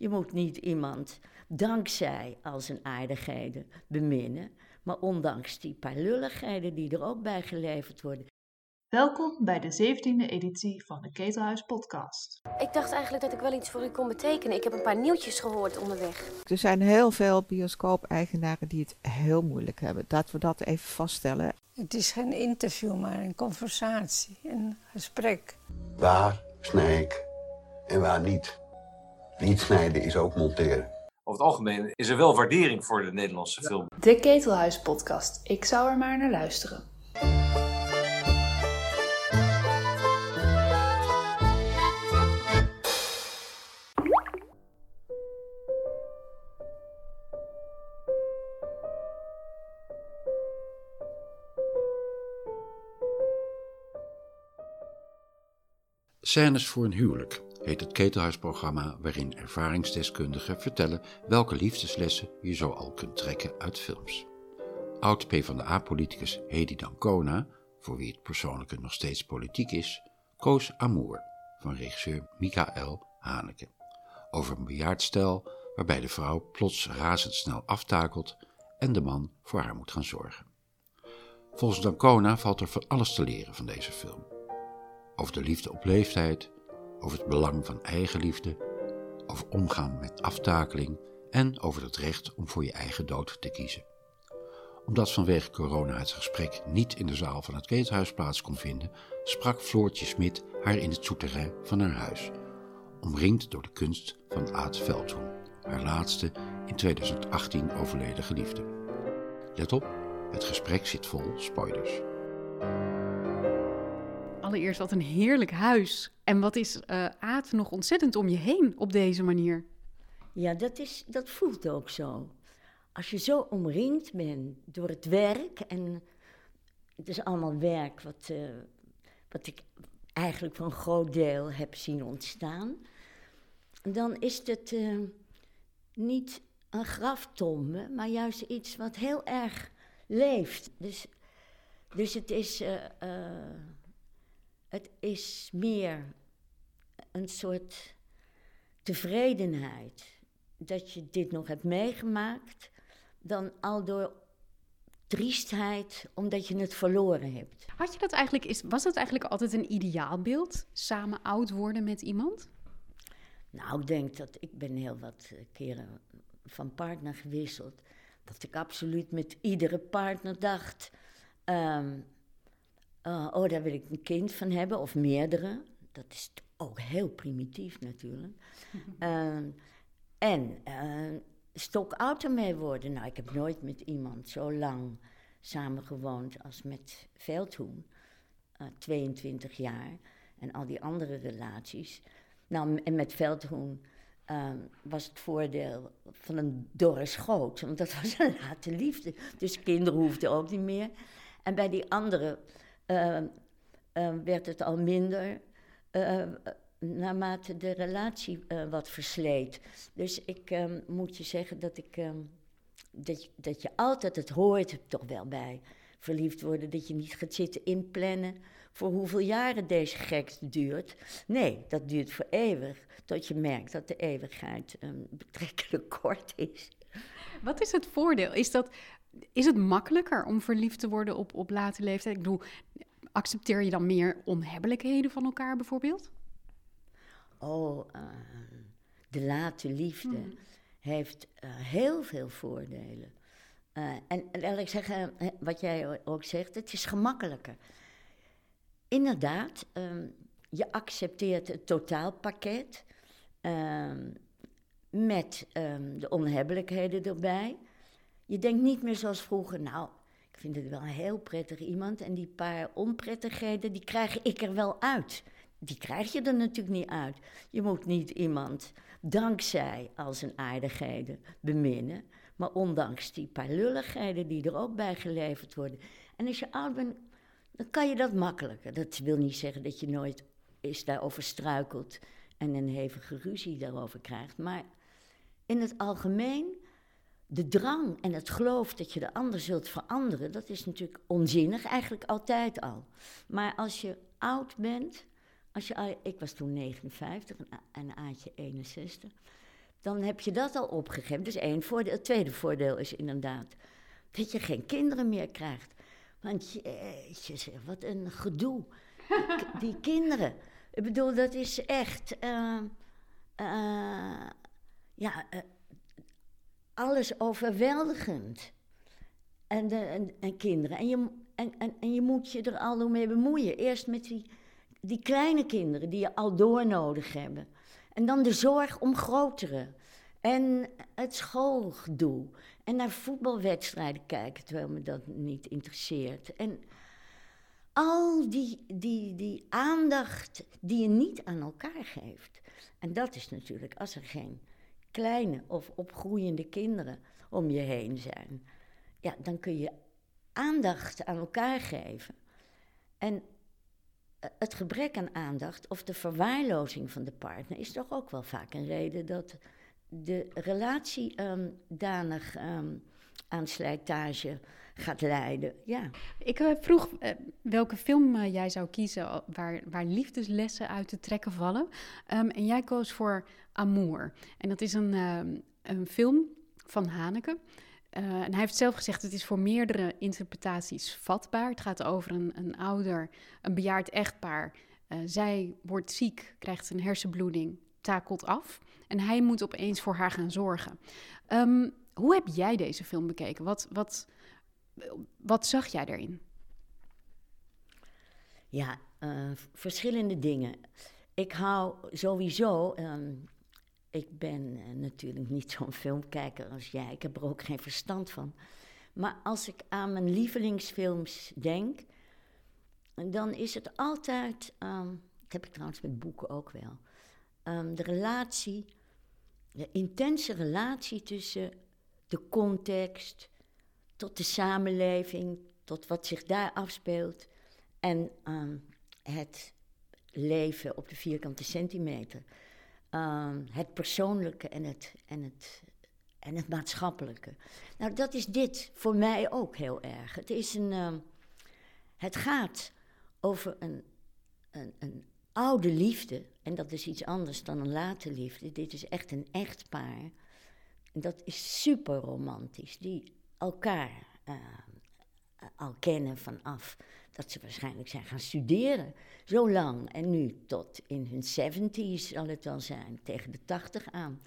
Je moet niet iemand dankzij al zijn aardigheden beminnen, maar ondanks die paar lulligheden die er ook bij geleverd worden. Welkom bij de 17e editie van de Ketelhuis Podcast. Ik dacht eigenlijk dat ik wel iets voor u kon betekenen. Ik heb een paar nieuwtjes gehoord onderweg. Er zijn heel veel bioscoop-eigenaren die het heel moeilijk hebben. Laten we dat even vaststellen. Het is geen interview, maar een conversatie, een gesprek. Waar snij ik en waar niet? Niet snijden is ook monteren. Over het algemeen is er wel waardering voor de Nederlandse film. De Ketelhuis Podcast. Ik zou er maar naar luisteren. Scènes voor een huwelijk heet het ketelhuisprogramma waarin ervaringsdeskundigen vertellen welke liefdeslessen je zo al kunt trekken uit films. Oud PvdA-politicus Hedy Dancona, voor wie het persoonlijke nog steeds politiek is, koos Amour van regisseur Michael Haneke over een bejaard stel waarbij de vrouw plots razendsnel aftakelt en de man voor haar moet gaan zorgen. Volgens Dancona valt er van alles te leren van deze film. Over de liefde op leeftijd, over het belang van eigenliefde, over omgaan met aftakeling en over het recht om voor je eigen dood te kiezen. Omdat vanwege corona het gesprek niet in de zaal van het ketelhuis plaats kon vinden, sprak Floortje Smit haar in het souterrain van haar huis, omringd door de kunst van Aad Veldhoen, haar laatste in 2018 overleden geliefde. Let op, het gesprek zit vol spoilers allereerst wat een heerlijk huis. En wat is uh, Aad nog ontzettend om je heen op deze manier? Ja, dat, is, dat voelt ook zo. Als je zo omringd bent door het werk, en het is allemaal werk wat, uh, wat ik eigenlijk voor een groot deel heb zien ontstaan, dan is het uh, niet een graftombe, maar juist iets wat heel erg leeft. Dus, dus het is. Het is meer een soort tevredenheid dat je dit nog hebt meegemaakt, dan al door triestheid omdat je het verloren hebt. Had je dat eigenlijk, is, was dat eigenlijk altijd een ideaalbeeld, samen oud worden met iemand? Nou, ik denk dat ik ben heel wat keren van partner gewisseld. Dat ik absoluut met iedere partner dacht. Ehm, uh, oh, daar wil ik een kind van hebben, of meerdere. Dat is ook heel primitief natuurlijk. uh, en uh, stokoud ermee worden. Nou, ik heb nooit met iemand zo lang samengewoond als met Veldhoen. 22 jaar. En al die andere relaties. Nou, en met Veldhoen uh, was het voordeel van een dorre schoot. Want dat was een late liefde. Dus kinderen hoefden ook niet meer. En bij die andere uh, werd het al minder uh, naarmate de relatie wat versleet. Dus ik ehm, moet je zeggen dat ik. Ehm, dat, je, dat je altijd het hoort toch wel bij verliefd worden. Dat je niet gaat zitten inplannen voor hoeveel jaren deze gekte duurt. Nee, dat duurt voor eeuwig. Tot je merkt dat de eeuwigheid betrekkelijk kort is. Wat is het voordeel? Is dat is het makkelijker om verliefd te worden op, op late leeftijd? Ik bedoel, accepteer je dan meer onhebbelijkheden van elkaar bijvoorbeeld? Oh, uh, de late liefde hmm. heeft uh, heel veel voordelen. Uh, en laat ik zeggen, wat jij ook zegt, het is gemakkelijker. Inderdaad, um, je accepteert het totaalpakket um, met um, de onhebbelijkheden erbij. Je denkt niet meer zoals vroeger, nou, ik vind het wel een heel prettig iemand en die paar onprettigheden, die krijg ik er wel uit. Die krijg je er natuurlijk niet uit. Je moet niet iemand dankzij al zijn aardigheden beminnen, maar ondanks die paar lulligheden die er ook bij geleverd worden. En als je oud bent, dan kan je dat makkelijker. Dat wil niet zeggen dat je nooit eens daarover struikelt en een hevige ruzie daarover krijgt. Maar in het algemeen de drang en het geloof dat je de ander zult veranderen, dat is natuurlijk onzinnig, eigenlijk altijd al. Maar als je oud bent, als je, ik was toen 59 en Aatje 61, dan heb je dat al opgegeven. Dus één voordeel. Het tweede voordeel is inderdaad dat je geen kinderen meer krijgt. Want jeetje, zeg, wat een gedoe. Die, kinderen. Ik bedoel, dat is echt. eh, eh, ja, eh, alles overweldigend. En, de, en, en kinderen. En je, en, en, en je moet je er al mee bemoeien. Eerst met die, die kleine kinderen die je al door nodig hebben. En dan de zorg om grotere. En het schoolgedoe. En naar voetbalwedstrijden kijken, terwijl me dat niet interesseert. En al die, die, die aandacht die je niet aan elkaar geeft. En dat is natuurlijk als er geen kleine of opgroeiende kinderen om je heen zijn. Ja, dan kun je aandacht aan elkaar geven. En eh, het gebrek aan aandacht of de verwaarlozing van de partner is toch ook wel vaak een reden dat de relatie ehm, danig ehm, aan slijtage gaat leiden. Ja. Ik eh, vroeg eh, welke film eh, jij zou kiezen waar, waar liefdeslessen uit te trekken vallen. Ehm, en jij koos voor Amour. En dat is een, ehm, een film van Haneke. En hij heeft zelf gezegd, het is voor meerdere interpretaties vatbaar. Het gaat over een, een ouder, een bejaard echtpaar. Zij wordt ziek, krijgt een hersenbloeding, takelt af. En hij moet opeens voor haar gaan zorgen. Ehm, hoe heb jij deze film bekeken? Wat, wat, wat zag jij erin? Ja, eh, verschillende dingen. Ik hou sowieso. ehm, ik ben eh, natuurlijk niet zo'n filmkijker als jij. Ik heb er ook geen verstand van. Maar als ik aan mijn lievelingsfilms denk, dan is het altijd. ehm, dat heb ik trouwens met boeken ook wel. ehm, de relatie, de intense relatie tussen de context, tot de samenleving, tot wat zich daar afspeelt en ehm, het leven op de vierkante centimeter. Ehm, het persoonlijke en het, en, het, en het maatschappelijke. Nou, dat is dit voor mij ook heel erg. Het, is een, ehm, het gaat over een, een, een oude liefde. En dat is iets anders dan een late liefde. Dit is echt een echtpaar. Dat is super romantisch. Die elkaar eh, al kennen vanaf dat ze waarschijnlijk zijn gaan studeren. Zo lang. En nu tot in hun 70s zal het wel zijn, tegen de 80 aan.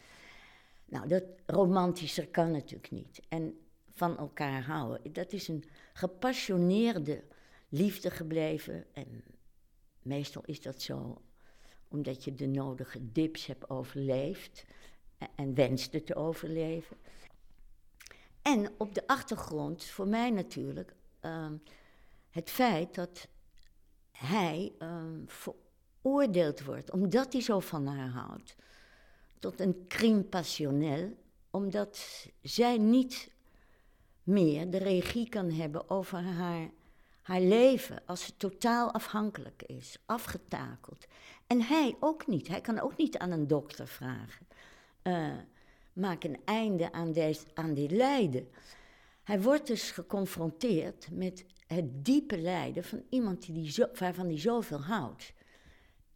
Nou, dat romantischer kan natuurlijk niet. En van elkaar houden. Dat is een gepassioneerde liefde gebleven. En meestal is dat zo omdat je de nodige dips hebt overleefd en, en wenste te overleven. En op de achtergrond, voor mij natuurlijk, ehm, het feit dat hij ehm, veroordeeld wordt, omdat hij zo van haar houdt, tot een crime passionnel, omdat zij niet meer de regie kan hebben over haar, haar leven als ze totaal afhankelijk is, afgetakeld. En hij ook niet. Hij kan ook niet aan een dokter vragen. eh, maak een einde aan, deze, aan dit lijden. Hij wordt dus geconfronteerd met het diepe lijden van iemand die die zo, waarvan hij zoveel houdt.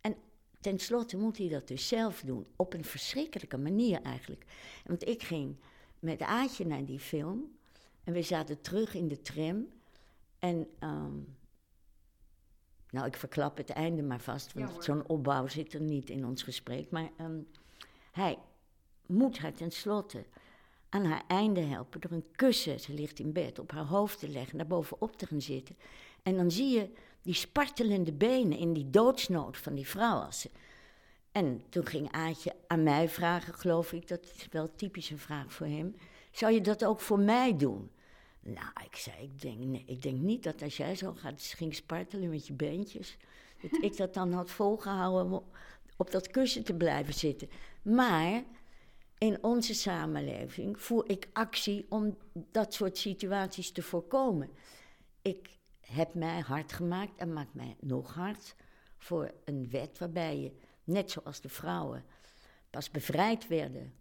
En tenslotte moet hij dat dus zelf doen, op een verschrikkelijke manier eigenlijk. Want ik ging met Aatje naar die film en we zaten terug in de tram. En, ehm, nou, ik verklap het einde maar vast, want zo'n opbouw zit er niet in ons gesprek. Maar ehm, hij moet haar tenslotte aan haar einde helpen door een kussen, ze ligt in bed, op haar hoofd te leggen, daar bovenop te gaan zitten. En dan zie je die spartelende benen in die doodsnood van die vrouw. Als. En toen ging Aatje aan mij vragen, geloof ik, dat is wel typisch een vraag voor hem. Zou je dat ook voor mij doen? Nou, ik zei, ik denk, nee, ik denk niet dat als jij zo gaat, ging spartelen met je beentjes, dat ik dat dan had volgehouden om op dat kussen te blijven zitten. Maar in onze samenleving voer ik actie om dat soort situaties te voorkomen. Ik heb mij hard gemaakt en maak mij nog hard voor een wet waarbij je, net zoals de vrouwen, pas bevrijd werden.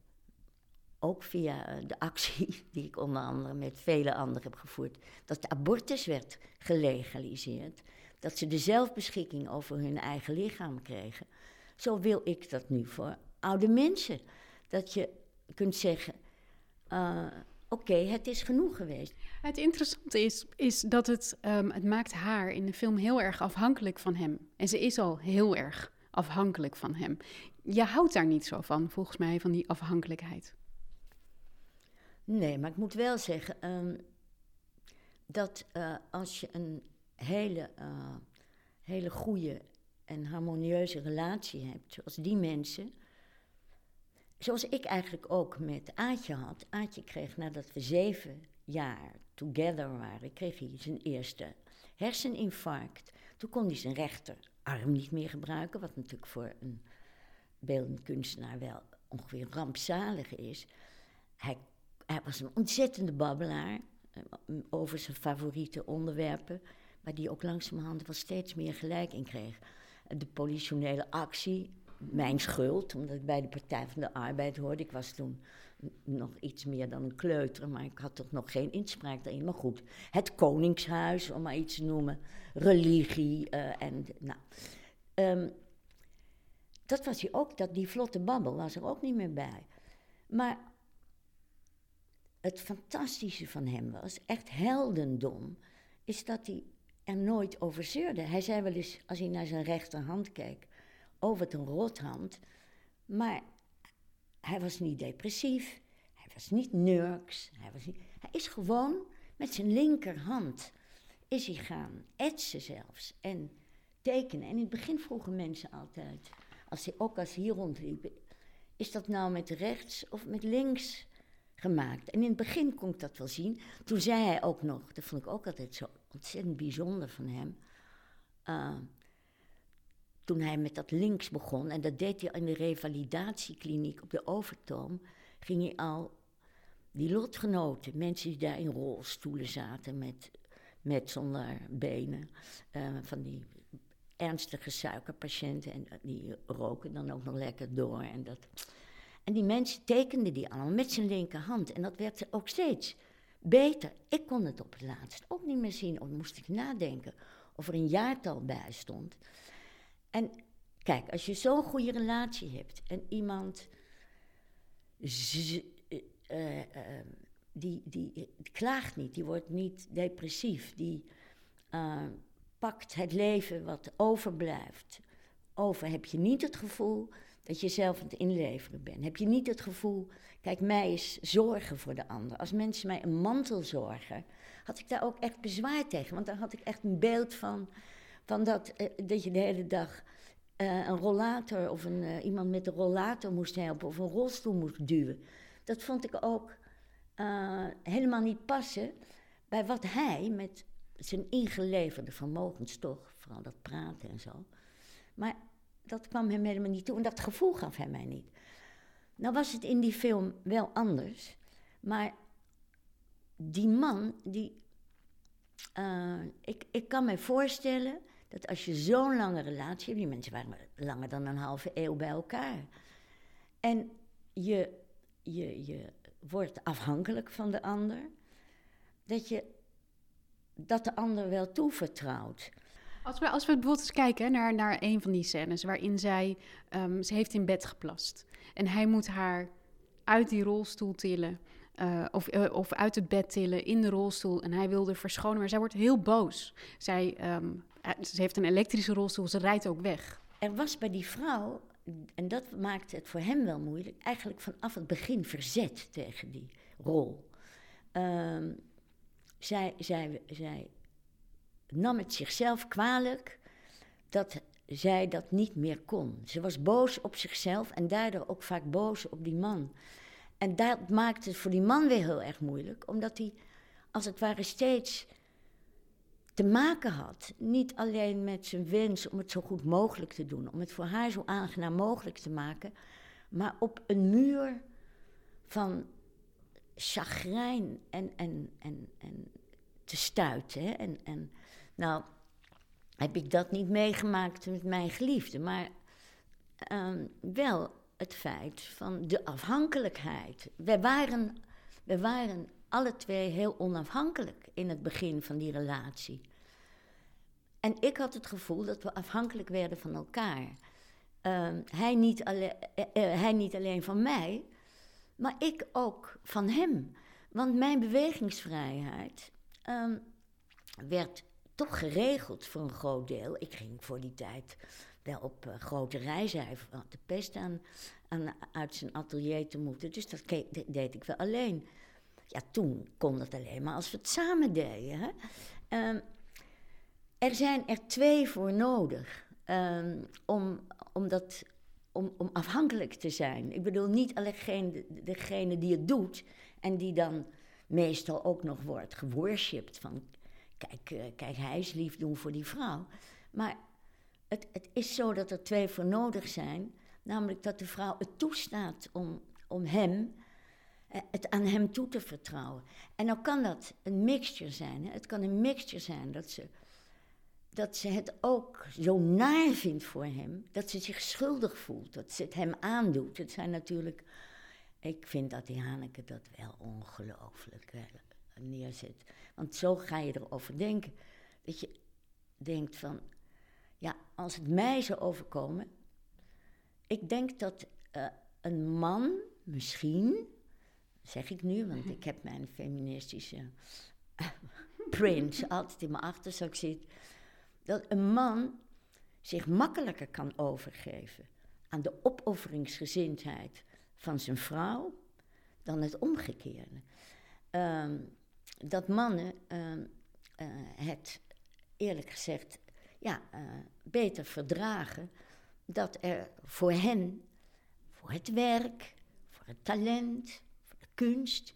Ook via eh, de actie die ik onder andere met vele anderen heb gevoerd. Dat de abortus werd gelegaliseerd. Dat ze de zelfbeschikking over hun eigen lichaam kregen. Zo wil ik dat nu voor oude mensen. Dat je kunt zeggen: eh, Oké, het is genoeg geweest. Het interessante is, is dat het, ehm, het maakt haar in de film heel erg afhankelijk van hem. En ze is al heel erg afhankelijk van hem. Je houdt daar niet zo van, volgens mij, van die afhankelijkheid. Nee, maar ik moet wel zeggen ehm, dat eh, als je een hele, eh, hele goede en harmonieuze relatie hebt, zoals die mensen, zoals ik eigenlijk ook met Aatje had. Aatje kreeg nadat we zeven jaar together waren, kreeg hij zijn eerste herseninfarct. Toen kon hij zijn rechterarm niet meer gebruiken, wat natuurlijk voor een beeldend kunstenaar wel ongeveer rampzalig is. Hij, hij was een ontzettende babbelaar eh, over zijn favoriete onderwerpen, waar die ook langzamerhand wel steeds meer gelijk in kreeg. De politionele actie, mijn schuld, omdat ik bij de Partij van de Arbeid hoorde. Ik was toen nog iets meer dan een kleuter, maar ik had toch nog geen inspraak daarin. Maar goed, het Koningshuis, om maar iets te noemen, religie uh, en. Nou, um, dat was hij ook, dat, die vlotte babbel was er ook niet meer bij. Maar het fantastische van hem was, echt heldendom, is dat hij er nooit over zeurde. Hij zei wel eens, als hij naar zijn rechterhand keek, oh wat een rothand. Maar hij was niet depressief, hij was niet nurks, hij, was niet, hij is gewoon met zijn linkerhand is hij gaan etsen zelfs en tekenen. En in het begin vroegen mensen altijd, als hij, ook als hij hier rondliep, is dat nou met rechts of met links gemaakt? En in het begin kon ik dat wel zien. Toen zei hij ook nog, dat vond ik ook altijd zo ontzettend bijzonder van hem. Uh, toen hij met dat links begon, en dat deed hij in de revalidatiekliniek op de Overtoom, ging hij al die lotgenoten, mensen die daar in rolstoelen zaten met, met zonder benen, uh, van die ernstige suikerpatiënten, en die roken dan ook nog lekker door. En, dat. en die mensen tekenden die allemaal met zijn linkerhand, en dat werd ook steeds beter. Ik kon het op het laatst ook niet meer zien, of moest ik nadenken of er een jaartal bij stond. En kijk, als je zo'n goede relatie hebt en iemand uh, uh, die, die, klaagt niet, die wordt niet depressief, die uh, pakt het leven wat overblijft over, heb je niet het gevoel dat je zelf aan het inleveren bent. Heb je niet het gevoel, kijk, mij is zorgen voor de ander. Als mensen mij een mantel zorgen, had ik daar ook echt bezwaar tegen. Want dan had ik echt een beeld van van dat, uh, dat je de hele dag uh, een rollator of een, uh, iemand met een rollator moest helpen of een rolstoel moest duwen. Dat vond ik ook helemaal niet passen bij wat hij met zijn ingeleverde vermogens toch, vooral dat praten en zo. Maar dat kwam hem helemaal niet toe en dat gevoel gaf hij mij niet. Nou was het in die film wel anders, maar die man, die, ik, ik kan me voorstellen dat als je zo'n lange relatie hebt, die mensen waren langer dan een halve eeuw bij elkaar. En je, je, je wordt afhankelijk van de ander, dat je dat de ander wel toevertrouwt. Als we, als we bijvoorbeeld eens kijken naar, naar een van die scènes waarin zij, um, ze heeft in bed geplast. En hij moet haar uit die rolstoel tillen. Uh, of, uh, of uit het bed tillen in de rolstoel. En hij wilde verschonen, maar zij wordt heel boos. Zij um, ze heeft een elektrische rolstoel, ze rijdt ook weg. Er was bij die vrouw, en dat maakte het voor hem wel moeilijk, eigenlijk vanaf het begin verzet tegen die rol. Um, zij, zij, zij nam het zichzelf kwalijk dat zij dat niet meer kon. Ze was boos op zichzelf en daardoor ook vaak boos op die man. En dat maakte het voor die man weer heel erg moeilijk, omdat hij als het ware steeds te maken had. Niet alleen met zijn wens om het zo goed mogelijk te doen, om het voor haar zo aangenaam mogelijk te maken, maar op een muur van chagrijn en, en, en, en te stuiten. En, en, nou, heb ik dat niet meegemaakt met mijn geliefde, maar um, wel het feit van de afhankelijkheid. We waren, we waren alle twee heel onafhankelijk in het begin van die relatie. En ik had het gevoel dat we afhankelijk werden van elkaar. Uh, hij, niet alleen, uh, hij niet alleen van mij, maar ik ook van hem. Want mijn bewegingsvrijheid ehm, werd toch geregeld voor een groot deel. Ik ging voor die tijd wel op uh, grote reizen. Hij had de pest aan, aan, uit zijn atelier te moeten. Dus dat, deed ik wel alleen. Ja, toen kon dat alleen maar als we het samen deden. Hè? Um, er zijn er twee voor nodig um, om, om, dat, om, om afhankelijk te zijn. Ik bedoel, niet alleen degene die het doet en die dan meestal ook nog wordt geworshipped van kijk, uh, kijk, hij is lief doen voor die vrouw. Maar het, het is zo dat er twee voor nodig zijn. Namelijk dat de vrouw het toestaat om, om hem, eh, het aan hem toe te vertrouwen. En dan kan dat een mixture zijn. Hè? Het kan een mixture zijn dat ze, dat ze het ook zo naar vindt voor hem. Dat ze zich schuldig voelt. Dat ze het hem aandoet. Het zijn natuurlijk... Ik vind dat die Haneke dat wel ongelooflijk neerzet. Want zo ga je erover denken. Dat je denkt van, ja, als het mij zou overkomen. Ik denk dat uh, een man misschien, zeg ik nu, want ik heb mijn feministische prince altijd in mijn achterzak zit. Dat een man zich makkelijker kan overgeven aan de opofferingsgezindheid van zijn vrouw dan het omgekeerde. Um, dat mannen uh, uh, het, eerlijk gezegd, ja, uh, beter verdragen dat er voor hen, voor het werk, voor het talent, voor de kunst,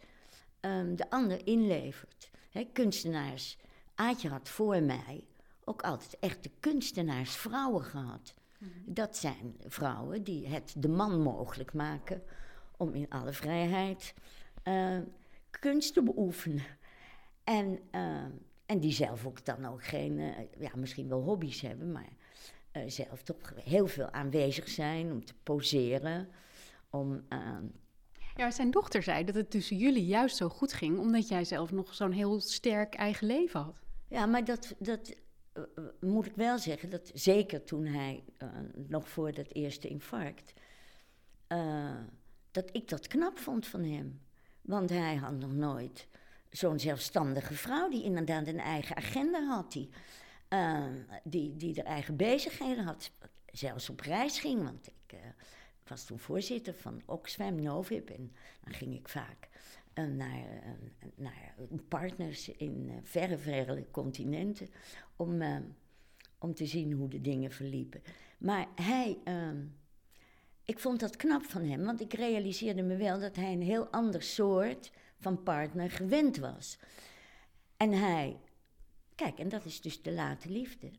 um, de ander inlevert. He, kunstenaars, Aatje had voor mij ook altijd echte kunstenaarsvrouwen gehad. Mm -hmm. Dat zijn vrouwen die het de man mogelijk maken om in alle vrijheid kunst te beoefenen. En, uh, en die zelf ook dan ook geen, uh, ja, misschien wel hobby's hebben, maar uh, zelf toch heel veel aanwezig zijn om te poseren. Om, ehm, ja, zijn dochter zei dat het tussen jullie juist zo goed ging, omdat jij zelf nog zo'n heel sterk eigen leven had. Ja, maar dat, dat moet ik wel zeggen, dat zeker toen hij, nog voor dat eerste infarct, dat ik dat knap vond van hem. Want hij had nog nooit zo'n zelfstandige vrouw die inderdaad een eigen agenda had, die, uh, die, die haar eigen bezigheden had, zelfs op reis ging. Want ik uh, was toen voorzitter van Oxfam Novib en dan ging ik vaak uh, naar, naar partners in verre, verre continenten om, om te zien hoe de dingen verliepen. Maar hij. Ehm, ik vond dat knap van hem, want ik realiseerde me wel dat hij een heel ander soort van partner gewend was. En hij, kijk, en dat is dus de late liefde.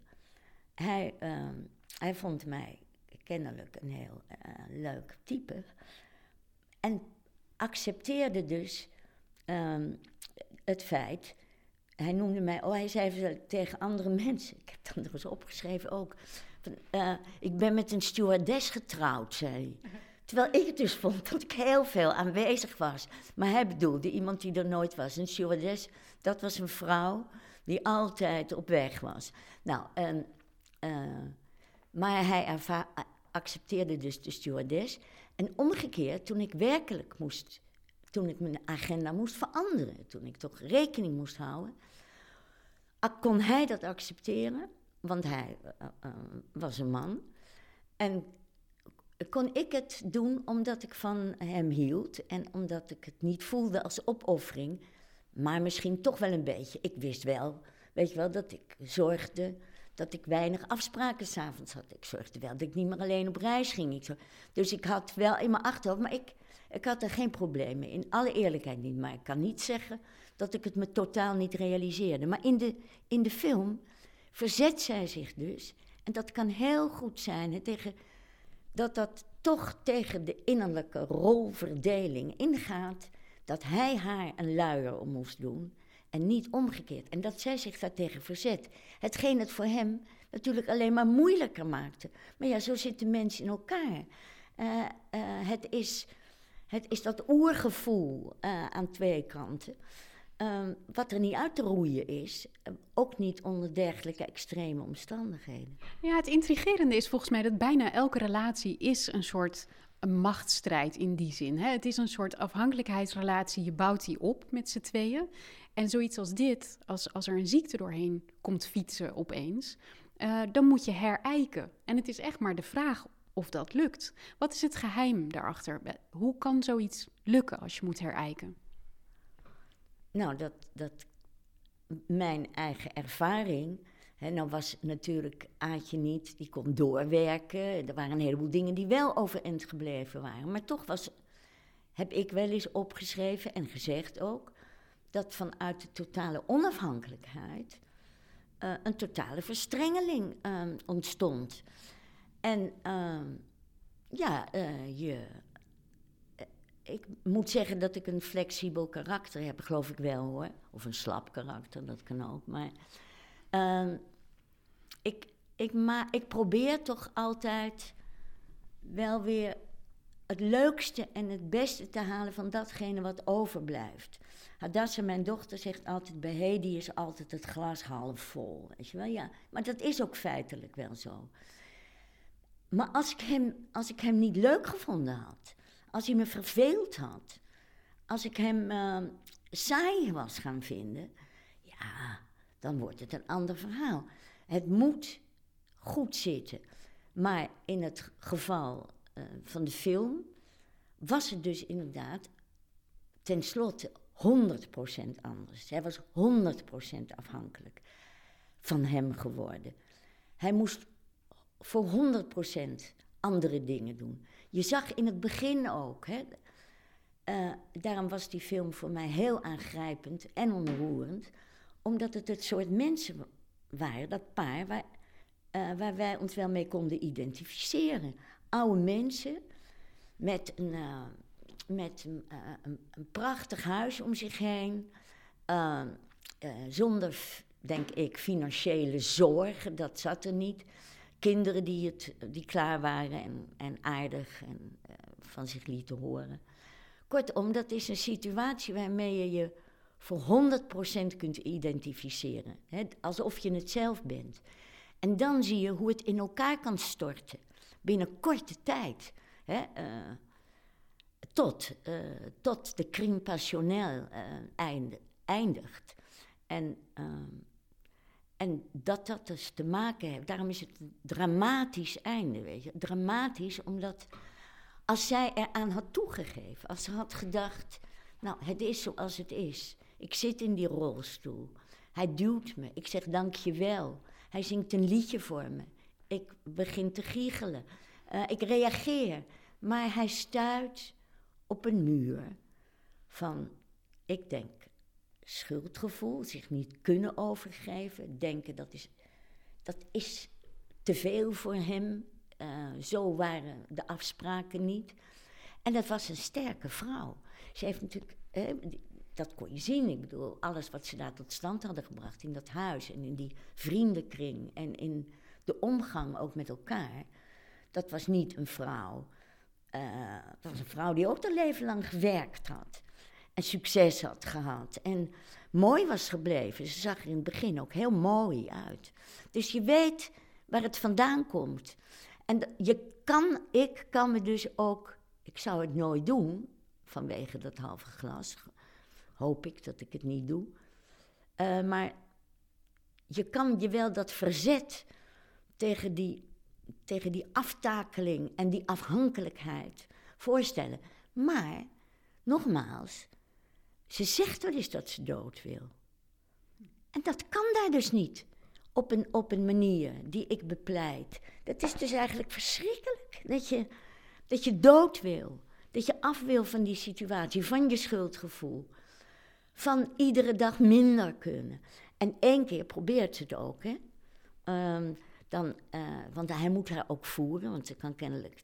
Hij, uh, hij vond mij kennelijk een heel uh, leuk type. En accepteerde dus um, het feit. Hij noemde mij, oh, hij zei tegen andere mensen. Ik heb dat nog eens opgeschreven ook. Van, uh, ik ben met een stewardess getrouwd, zei hij. Terwijl ik het dus vond dat ik heel veel aanwezig was. Maar hij bedoelde iemand die er nooit was. Een stewardess, dat was een vrouw die altijd op weg was. Nou, en, uh, maar hij accepteerde dus de stewardess. En omgekeerd, toen ik werkelijk moest, toen ik mijn agenda moest veranderen, toen ik toch rekening moest houden, kon hij dat accepteren, want hij uh, uh, was een man. En kon ik het doen omdat ik van hem hield en omdat ik het niet voelde als opoffering, maar misschien toch wel een beetje. Ik wist wel, weet je wel, dat ik zorgde dat ik weinig afspraken s'avonds had. Ik zorgde wel dat ik niet meer alleen op reis ging. Ik dus ik had wel in mijn achterhoofd, maar ik, ik had er geen probleem mee. In alle eerlijkheid niet, maar ik kan niet zeggen dat ik het me totaal niet realiseerde. Maar in de, in de film verzet zij zich dus, en dat kan heel goed zijn tegen dat dat toch tegen de innerlijke rolverdeling ingaat. Dat hij haar een luier om moest doen en niet omgekeerd. En dat zij zich daartegen verzet. Hetgeen het voor hem natuurlijk alleen maar moeilijker maakte. Maar ja, zo zitten mensen in elkaar. Uh, uh, het, is, het is dat oergevoel uh, aan twee kanten. Um, wat er niet uit te roeien is, um, ook niet onder dergelijke extreme omstandigheden. Ja, het intrigerende is volgens mij dat bijna elke relatie is een soort machtsstrijd in die zin. Hè? Het is een soort afhankelijkheidsrelatie, je bouwt die op met z'n tweeën. En zoiets als dit, als, als er een ziekte doorheen komt fietsen opeens, uh, dan moet je herijken. En het is echt maar de vraag of dat lukt. Wat is het geheim daarachter? Hoe kan zoiets lukken als je moet herijken? Nou, dat, dat mijn eigen ervaring. Hè, nou was natuurlijk Aatje niet, die kon doorwerken. Er waren een heleboel dingen die wel overeind gebleven waren. Maar toch was, heb ik wel eens opgeschreven en gezegd ook, dat vanuit de totale onafhankelijkheid uh, een totale verstrengeling uh, ontstond. En uh, ja, eh, je, ik moet zeggen dat ik een flexibel karakter heb, geloof ik wel hoor. Of een slap karakter, dat kan ook. Maar ehm, ik, ik, ma ik probeer toch altijd wel weer het leukste en het beste te halen van datgene wat overblijft. Hadassa, mijn dochter, zegt altijd: bij Hedy is altijd het glas half vol. Weet je wel? Ja, maar dat is ook feitelijk wel zo. Maar als ik hem, als ik hem niet leuk gevonden had, als hij me verveeld had, als ik hem uh, saai was gaan vinden, ja, dan wordt het een ander verhaal. Het moet goed zitten. Maar in het geval uh, van de film was het dus inderdaad tenslotte 100% anders. Hij was 100% afhankelijk van hem geworden. Hij moest voor 100% andere dingen doen. Je zag in het begin ook, hè, uh, daarom was die film voor mij heel aangrijpend en onroerend, omdat het het soort mensen waren, dat paar, waar, uh, waar wij ons wel mee konden identificeren. Oude mensen met een, uh, met een, een, prachtig huis om zich heen, zonder, denk ik, financiële zorgen, dat zat er niet kinderen die, het, die klaar waren en, en aardig en uh, van zich lieten horen. Kortom, dat is een situatie waarmee je je voor 100% kunt identificeren. Hè, alsof je het zelf bent. En dan zie je hoe het in elkaar kan storten. Binnen korte tijd. Hè, uh, tot, uh, tot de crime passionnel eindigt. En ehm, en dat dat dus te maken heeft, daarom is het een dramatisch einde, weet je. Dramatisch omdat als zij eraan had toegegeven, als ze had gedacht, nou, het is zoals het is. Ik zit in die rolstoel. Hij duwt me. Ik zeg dank je wel. Hij zingt een liedje voor me. Ik begin te giechelen. Uh, ik reageer. Maar hij stuit op een muur van, ik denk, schuldgevoel, zich niet kunnen overgeven, denken dat is, dat is te veel voor hem. Uh, zo waren de afspraken niet. En dat was een sterke vrouw. Ze heeft natuurlijk, dat kon je zien, ik bedoel, alles wat ze daar tot stand hadden gebracht in dat huis en in die vriendenkring en in de omgang ook met elkaar. Dat was niet een vrouw. Uh, dat was een vrouw die ook haar leven lang gewerkt had en succes had gehad. En mooi was gebleven. Ze zag er in het begin ook heel mooi uit. Dus je weet waar het vandaan komt. En je kan, ik kan me dus ook, ik zou het nooit doen, vanwege dat halve glas. Hoop ik dat ik het niet doe. Uh, maar je kan je wel dat verzet tegen die, tegen die aftakeling en die afhankelijkheid voorstellen. Maar, nogmaals, ze zegt wel eens dat ze dood wil. En dat kan daar dus niet. Op een, op een manier die ik bepleit. Dat is dus eigenlijk verschrikkelijk. Dat je, dat je dood wil. Dat je af wil van die situatie, van je schuldgevoel. Van iedere dag minder kunnen. En één keer probeert ze het ook, hè. Um, dan, uh, want hij moet haar ook voeren, want ze kan kennelijk...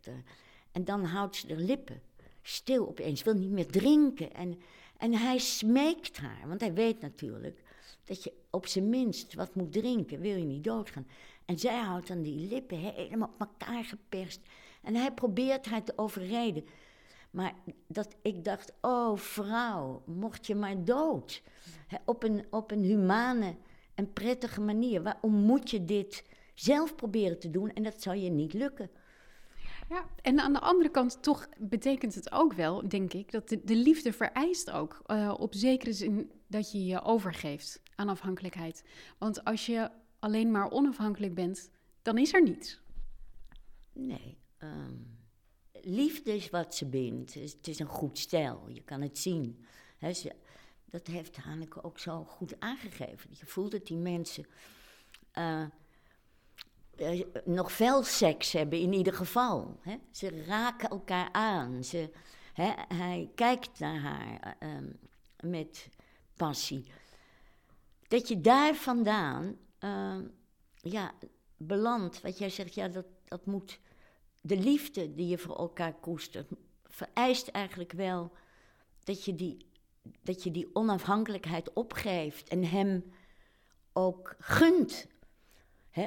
En dan houdt ze de lippen stil opeens, wil niet meer drinken. En en hij smeekt haar, want hij weet natuurlijk dat je op zijn minst wat moet drinken, wil je niet doodgaan. En zij houdt dan die lippen helemaal op elkaar geperst. En hij probeert haar te overreden. Maar dat ik dacht, oh vrouw, mocht je maar dood. op, een, op een humane en prettige manier. Waarom moet je dit zelf proberen te doen en dat zal je niet lukken? Ja, en aan de andere kant toch betekent het ook wel, denk ik, dat de, de liefde vereist ook uh, op zekere zin dat je je overgeeft aan afhankelijkheid. Want als je alleen maar onafhankelijk bent, dan is er niets. Nee. Um, liefde is wat ze bindt. Het is een goed stijl, je kan het zien. dat heeft Hanneke ook zo goed aangegeven. Je voelt dat die mensen uh, uh, nog veel seks hebben, in ieder geval. Hè? Ze raken elkaar aan. Ze, hè, hij kijkt naar haar uh, met passie. Dat je daar vandaan ja, belandt, wat jij zegt, ja, dat, dat moet. De liefde die je voor elkaar koestert, vereist eigenlijk wel dat je die, dat je die onafhankelijkheid opgeeft en hem ook gunt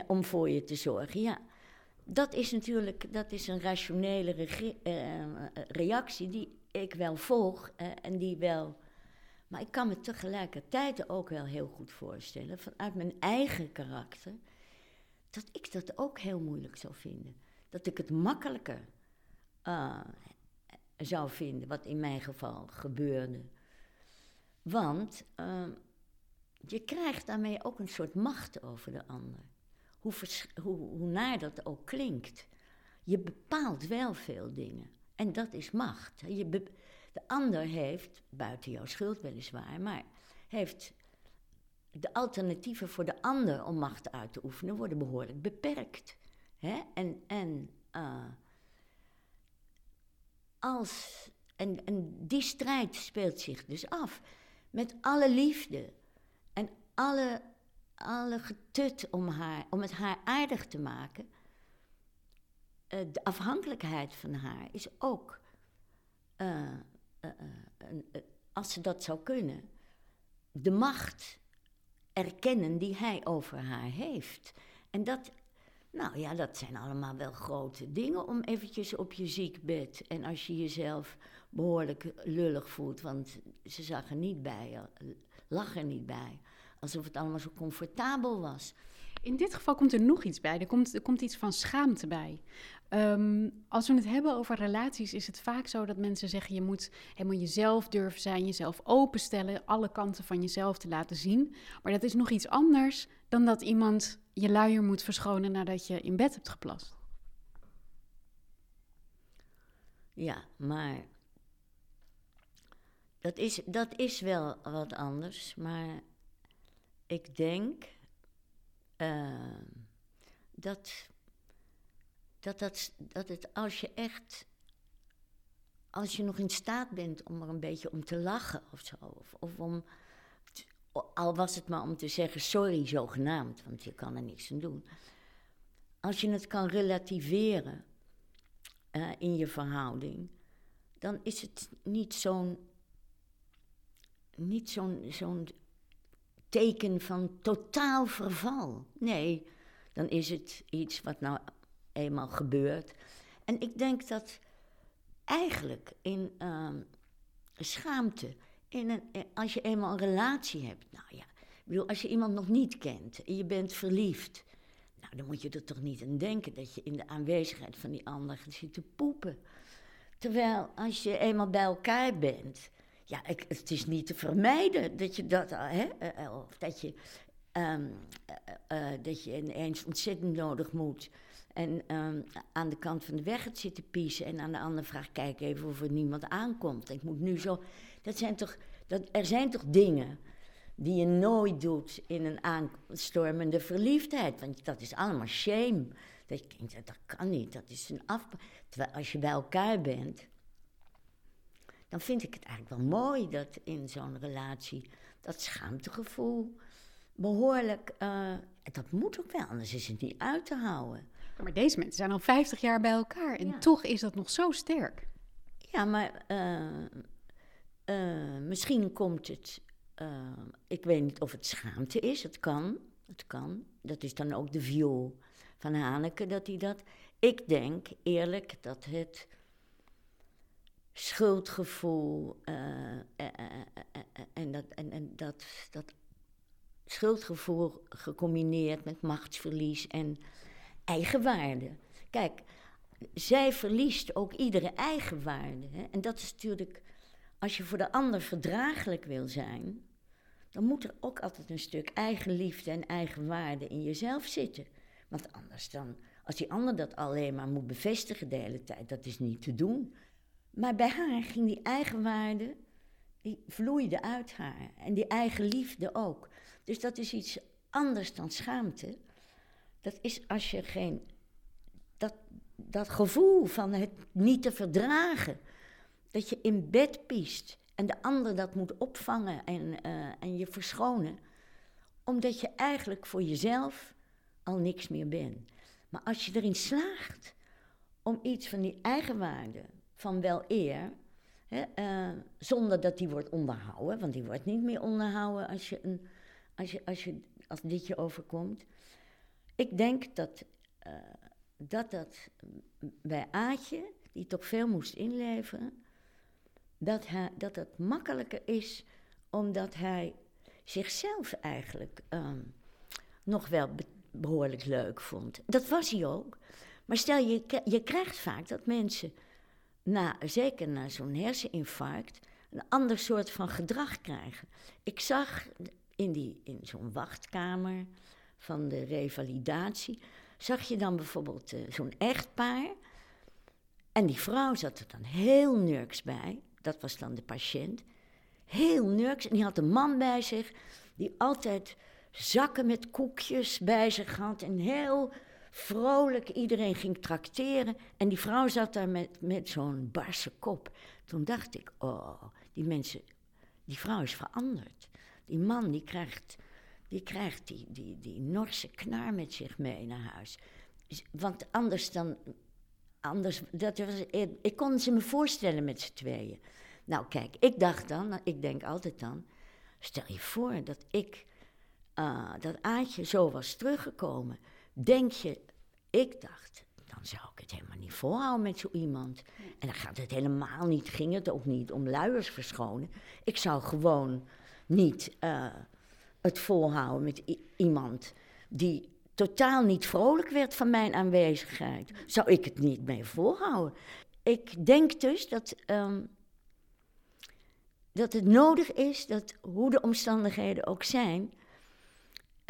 om voor je te zorgen. Ja, dat is natuurlijk dat is een rationele uh, reactie die ik wel volg en die wel. Maar ik kan me tegelijkertijd ook wel heel goed voorstellen, vanuit mijn eigen karakter, dat ik dat ook heel moeilijk zou vinden. Dat ik het makkelijker uh, zou vinden, wat in mijn geval gebeurde. Want uh, je krijgt daarmee ook een soort macht over de ander hoe, hoe, hoe naar dat ook klinkt. Je bepaalt wel veel dingen. En dat is macht. Je de ander heeft, buiten jouw schuld weliswaar, maar heeft de alternatieven voor de ander om macht uit te oefenen worden behoorlijk beperkt. Hè? En, en, uh, als, en, en die strijd speelt zich dus af met alle liefde en alle alle getut om, haar, om het haar aardig te maken. Uh, de afhankelijkheid van haar is ook, uh, uh, als ze dat zou kunnen, de macht erkennen die hij over haar heeft. En dat, nou ja, dat zijn allemaal wel grote dingen om eventjes op je ziekbed en als je jezelf behoorlijk lullig voelt, want ze zag er niet bij, lag er niet bij alsof het allemaal zo comfortabel was. In dit geval komt er nog iets bij. Er komt, er komt iets van schaamte bij. Um, als we het hebben over relaties, is het vaak zo dat mensen zeggen: je moet helemaal jezelf durven zijn, jezelf openstellen, alle kanten van jezelf te laten zien. Maar dat is nog iets anders dan dat iemand je luier moet verschonen nadat je in bed hebt geplast. Ja, maar dat is, dat is wel wat anders. Maar ik denk uh, dat, dat, dat, dat het als je echt, als je nog in staat bent om er een beetje om te lachen of zo, of, om, al was het maar om te zeggen sorry zogenaamd, want je kan er niks aan doen. Als je het kan relativeren uh, in je verhouding, dan is het niet zo'n niet zo'n zo'n teken van totaal verval. Nee, dan is het iets wat nou eenmaal gebeurt. En ik denk dat eigenlijk in uh, schaamte, in een, eh, als je eenmaal een relatie hebt, nou ja, ik bedoel, als je iemand nog niet kent en je bent verliefd, nou dan moet je er toch niet aan denken dat je in de aanwezigheid van die ander zit te poepen. Terwijl als je eenmaal bij elkaar bent, ja, ik, het is niet te vermijden dat je dat, eh, hè, eh, eh, of dat je, uh, dat je ineens ontzettend nodig moet. En um, aan de kant van de weg het zitten piezen en aan de andere vraagt, kijk even of er niemand aankomt. Ik moet nu zo, dat zijn toch, dat, er zijn toch dingen die je nooit doet in een aanstormende verliefdheid. Want dat is allemaal shame. Dat dat kan niet, dat is een af... Terwijl als je bij elkaar bent, dan vind ik het eigenlijk wel mooi dat in zo'n relatie dat schaamtegevoel behoorlijk. Uh, dat moet ook wel, anders is het niet uit te houden. Maar deze mensen zijn al 50 jaar bij elkaar en toch is dat nog zo sterk. Ja, maar uh, uh, misschien komt het. ik weet niet of het schaamte is. Het kan. Het kan. Dat is dan ook de viool van Haneke dat hij dat. Ik denk eerlijk dat het schuldgevoel uh, en, dat, en, en dat, dat schuldgevoel gecombineerd met machtsverlies en eigenwaarde. Kijk, zij verliest ook iedere eigenwaarde. Hè? En dat is natuurlijk, als je voor de ander verdraaglijk wil zijn, dan moet er ook altijd een stuk eigenliefde en eigenwaarde in jezelf zitten. Want anders dan, als die ander dat alleen maar moet bevestigen de hele tijd, dat is niet te doen. Maar bij haar ging die eigenwaarde, die vloeide uit haar. En die eigen liefde ook. Dus dat is iets anders dan schaamte. Dat is als je geen. Dat, dat gevoel van het niet te verdragen. Dat je in bed piest en de ander dat moet opvangen en, eh, en je verschonen. Omdat je eigenlijk voor jezelf al niks meer bent. Maar als je erin slaagt om iets van die eigenwaarde, van wel eer, hè, eh, zonder dat die wordt onderhouden, want die wordt niet meer onderhouden als, je een, als, je, als, je, als dit je overkomt. Ik denk dat, uh, dat dat bij Aatje, die toch veel moest inleveren, dat, hij, dat het makkelijker is omdat hij zichzelf eigenlijk um, nog wel behoorlijk leuk vond. Dat was hij ook. Maar stel je, je krijgt vaak dat mensen, na, zeker na zo'n herseninfarct, een ander soort van gedrag krijgen. Ik zag in, die, in zo'n wachtkamer van de revalidatie, zag je dan bijvoorbeeld uh, zo'n echtpaar. En die vrouw zat er dan heel nurks bij dat was dan de patiënt, heel nurks. En die had een man bij zich die altijd zakken met koekjes bij zich had en heel vrolijk iedereen ging trakteren. En die vrouw zat daar met, met zo'n barse kop. Toen dacht ik, oh, die mensen, die vrouw is veranderd. Die man die krijgt, die, krijgt die, die, die Norse knar met zich mee naar huis. Want anders dan anders, dat was, ik kon ze me voorstellen met z'n tweeën. Nou kijk, ik dacht dan, ik denk altijd dan, stel je voor dat ik, uh, dat Aatje zo was teruggekomen. Denk je, ik dacht, dan zou ik het helemaal niet volhouden met zo iemand. En dan gaat het helemaal niet, ging het ook niet om luiers verschonen. Ik zou gewoon niet uh, het volhouden met iemand die totaal niet vrolijk werd van mijn aanwezigheid, zou ik het niet mee volhouden. Ik denk dus dat, um, dat het nodig is dat, hoe de omstandigheden ook zijn,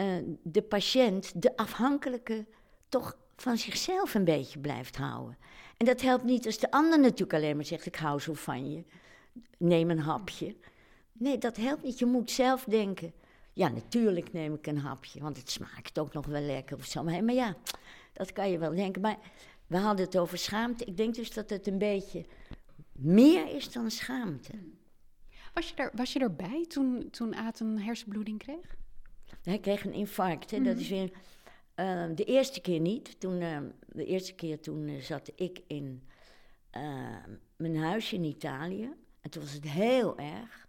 uh, de patiënt, de afhankelijke, toch van zichzelf een beetje blijft houden. En dat helpt niet als de ander natuurlijk alleen maar zegt: Ik hou zo van je, neem een hapje. Nee, dat helpt niet. Je moet zelf denken. Ja, natuurlijk neem ik een hapje, want het smaakt ook nog wel lekker of zo. Maar, ja, dat kan je wel denken. Maar we hadden het over schaamte. Ik denk dus dat het een beetje meer is dan schaamte. Was je, er, was je erbij toen, toen Aad een hersenbloeding kreeg? Hij kreeg een infarct. Hè? Mm -hmm. Dat is weer. Uh, de eerste keer niet. Toen, uh, de eerste keer toen uh, zat ik in mijn huisje in Italië. En toen was het heel erg.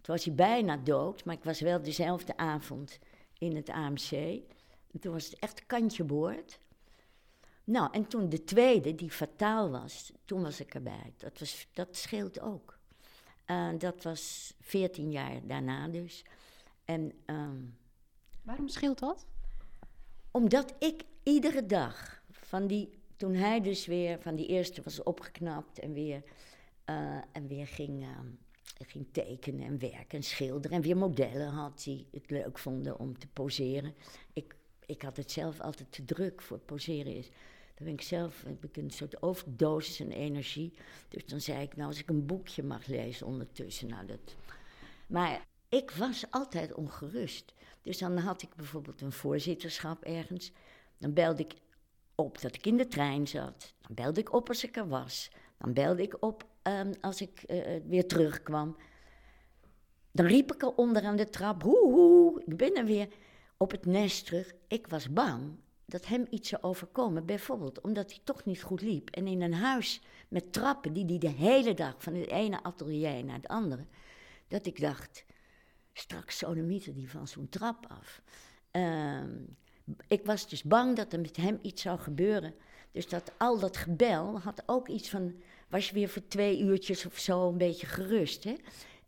Toen was hij bijna dood, maar ik was wel dezelfde avond in het AMC. En toen was het echt kantje boord. Nou, en toen de tweede, die fataal was, toen was ik erbij. Dat, was, dat scheelt ook. Uh, dat was 14 jaar daarna dus. En, um, Waarom scheelt dat? Omdat ik iedere dag, van die, toen hij dus weer van die eerste was opgeknapt en weer, uh, en weer ging... Uh, ging tekenen en werken en schilderen. En weer modellen had die het leuk vonden om te poseren. Ik, ik had het zelf altijd te druk voor poseren is. Dan ben ik zelf, heb ik een soort overdosis en energie. Dus dan zei ik, nou als ik een boekje mag lezen ondertussen, nou dat... Maar ik was altijd ongerust. Dus dan had ik bijvoorbeeld een voorzitterschap ergens. Dan belde ik op dat ik in de trein zat. Dan belde ik op als ik er was. Dan belde ik op um, als ik uh, weer terugkwam. Dan riep ik al onder aan de trap, hoe, hoe, ik ben er weer op het nest terug. Ik was bang dat hem iets zou overkomen, bijvoorbeeld omdat hij toch niet goed liep. En in een huis met trappen die hij de hele dag van het ene atelier naar het andere, dat ik dacht, straks sodomieter die van zo'n trap af. Um, ik was dus bang dat er met hem iets zou gebeuren. Dus dat al dat gebel had ook iets van, was je weer voor twee uurtjes of zo een beetje gerust. Hè?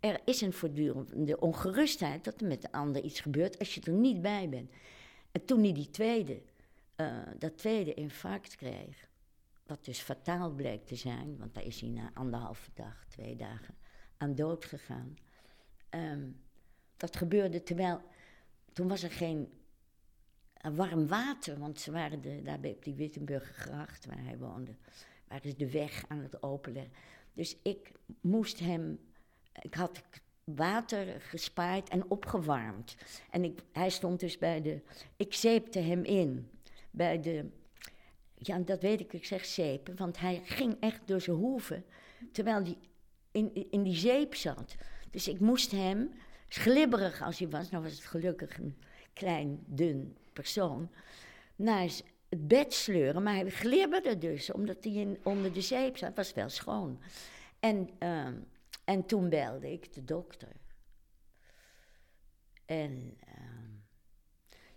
Er is een voortdurende ongerustheid dat er met de ander iets gebeurt als je er niet bij bent. En toen hij die tweede, uh, dat tweede infarct kreeg, wat dus fataal bleek te zijn, want daar is hij na anderhalve dag, twee dagen aan dood gegaan. Ehm, dat gebeurde terwijl, toen was er geen eh, warm water, want ze waren daar op die Wittenburgergracht waar hij woonde, waren ze de weg aan het openleggen. Dus ik moest hem, ik had water gespaard en opgewarmd. En ik, hij stond dus bij de, ik zeepte hem in, bij de, ja dat weet ik, ik zeg zeepen, want hij ging echt door zijn hoeven, terwijl hij in, in die zeep zat. Dus ik moest hem, glibberig als hij was, nou was het gelukkig een klein, dun persoon, naar het bed sleuren. Maar hij glibberde dus, omdat hij in, onder de zeep zat. Was wel schoon. En, uh, en toen belde ik de dokter. En uh,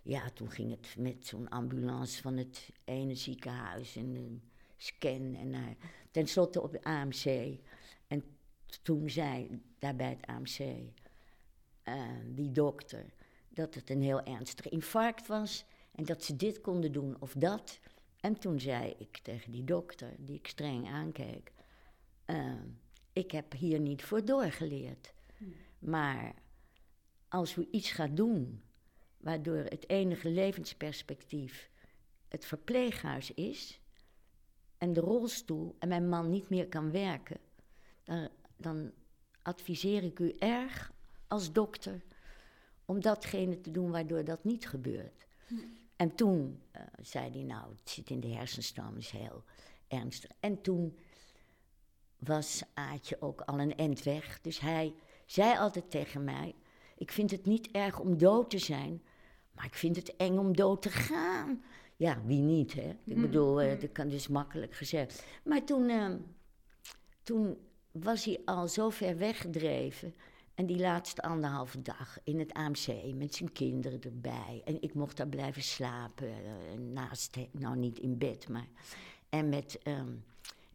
ja, toen ging het met zo'n ambulance van het ene ziekenhuis en een scan. En uh, tenslotte op de AMC. En toen zei daar bij het AMC die dokter dat het een heel ernstig infarct was en dat ze dit konden doen of dat. En toen zei ik tegen die dokter, die ik streng aankeek, uh, ik heb hier niet voor doorgeleerd. Hmm. Maar als u iets gaat doen waardoor het enige levensperspectief het verpleeghuis is en de rolstoel en mijn man niet meer kan werken, dan, dan adviseer ik u erg als dokter om datgene te doen waardoor dat niet gebeurt. Hm. En toen uh, zei hij, nou, het zit in de hersenstam, is heel ernstig. En toen was Aatje ook al een end weg. Dus hij zei altijd tegen mij, ik vind het niet erg om dood te zijn, maar ik vind het eng om dood te gaan. Ja, wie niet, hè? Ik hm. bedoel, uh, dat kan dus makkelijk gezegd. Maar toen, uh, toen was hij al zo ver weggedreven en die laatste anderhalve dag in het AMC met zijn kinderen erbij. En ik mocht daar blijven slapen, uh, naast, nou niet in bed, maar. En met, um,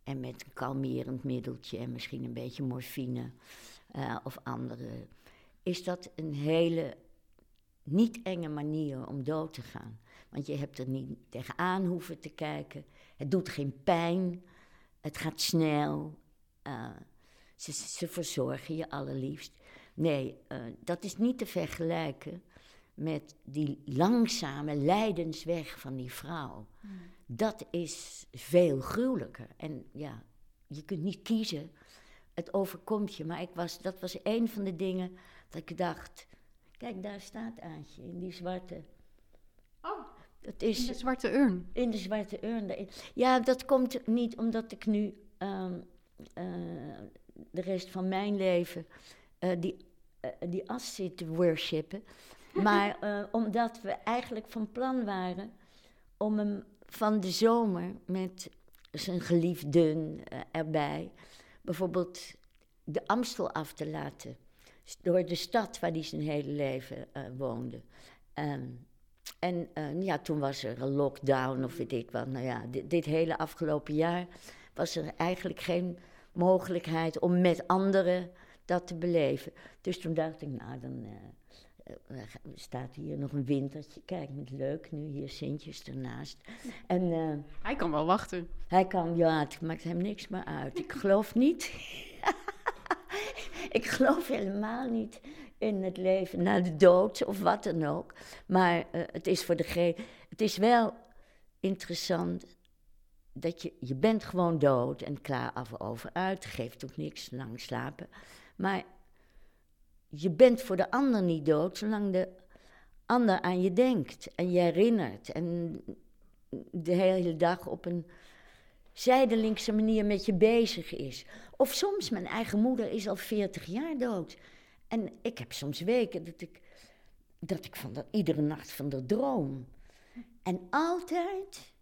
en met een kalmerend middeltje en misschien een beetje morfine uh, of andere. Is dat een hele niet enge manier om dood te gaan? Want je hebt er niet tegenaan hoeven te kijken. Het doet geen pijn. Het gaat snel. Uh, ze, ze verzorgen je allerliefst. Nee, uh, dat is niet te vergelijken met die langzame lijdensweg van die vrouw. Mm. Dat is veel gruwelijker. En ja, je kunt niet kiezen. Het overkomt je. Maar ik was, dat was een van de dingen dat ik dacht... Kijk, daar staat Aantje in die zwarte... Oh, dat is, in de zwarte urn? In de zwarte urn. Ja, dat komt niet omdat ik nu... Um, uh, de rest van mijn leven die, uh, die as zit te worshipen. Maar uh, omdat we eigenlijk van plan waren om hem van de zomer met zijn geliefden erbij, bijvoorbeeld de Amstel af te laten. Door de stad waar hij zijn hele leven woonde. Um, en ja, toen was er een lockdown of weet ik wat. Nou ja, dit, dit hele afgelopen jaar was er eigenlijk geen mogelijkheid om met anderen dat te beleven. Dus toen dacht ik, nou, dan uh, staat hier nog een wintertje. Kijk, met leuk, nu hier Sintjes ernaast. En, uh, hij kan wel wachten. Hij kan, ja, het maakt hem niks meer uit. Ik geloof niet. ik geloof helemaal niet in het leven na de dood of wat dan ook. Maar uh, het is voor degene. Het is wel interessant dat je, je bent gewoon dood en klaar af over uit, geeft ook niks, lang slapen. Maar je bent voor de ander niet dood, zolang de ander aan je denkt en je herinnert. En de hele dag op een zijdelingse manier met je bezig is. Of soms, mijn eigen moeder is al 40 jaar dood. En ik heb soms weken dat ik, dat ik van de, iedere nacht van de droom. En altijd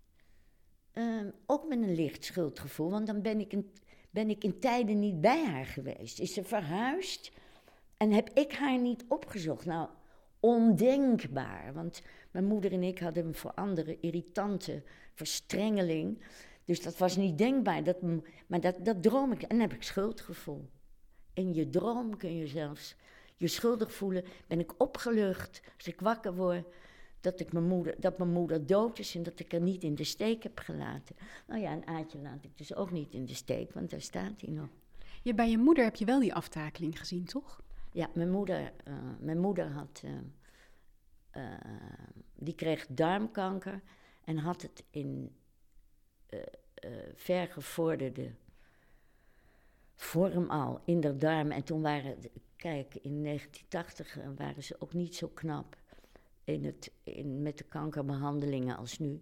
Ehm, ook met een licht schuldgevoel, want dan ben ik, in, ben ik in tijden niet bij haar geweest. Is ze verhuisd en heb ik haar niet opgezocht? Nou, ondenkbaar, want mijn moeder en ik hadden een voor anderen irritante verstrengeling. Dus dat was niet denkbaar. Dat, maar dat, dat droom ik. En dan heb ik schuldgevoel. In je droom kun je zelfs je schuldig voelen. Ben ik opgelucht als ik wakker word dat, ik mijn moeder, dat mijn moeder dood is en dat ik haar niet in de steek heb gelaten. Nou ja, een Aatje laat ik dus ook niet in de steek, want daar staat hij nog. Je, bij je moeder heb je wel die aftakeling gezien, toch? Ja, mijn moeder, eh, mijn moeder had, eh, eh, die kreeg darmkanker en had het in vergevorderde vorm al in de darm. En toen waren, kijk, in 1980 waren ze ook niet zo knap in het, in, met de kankerbehandelingen als nu.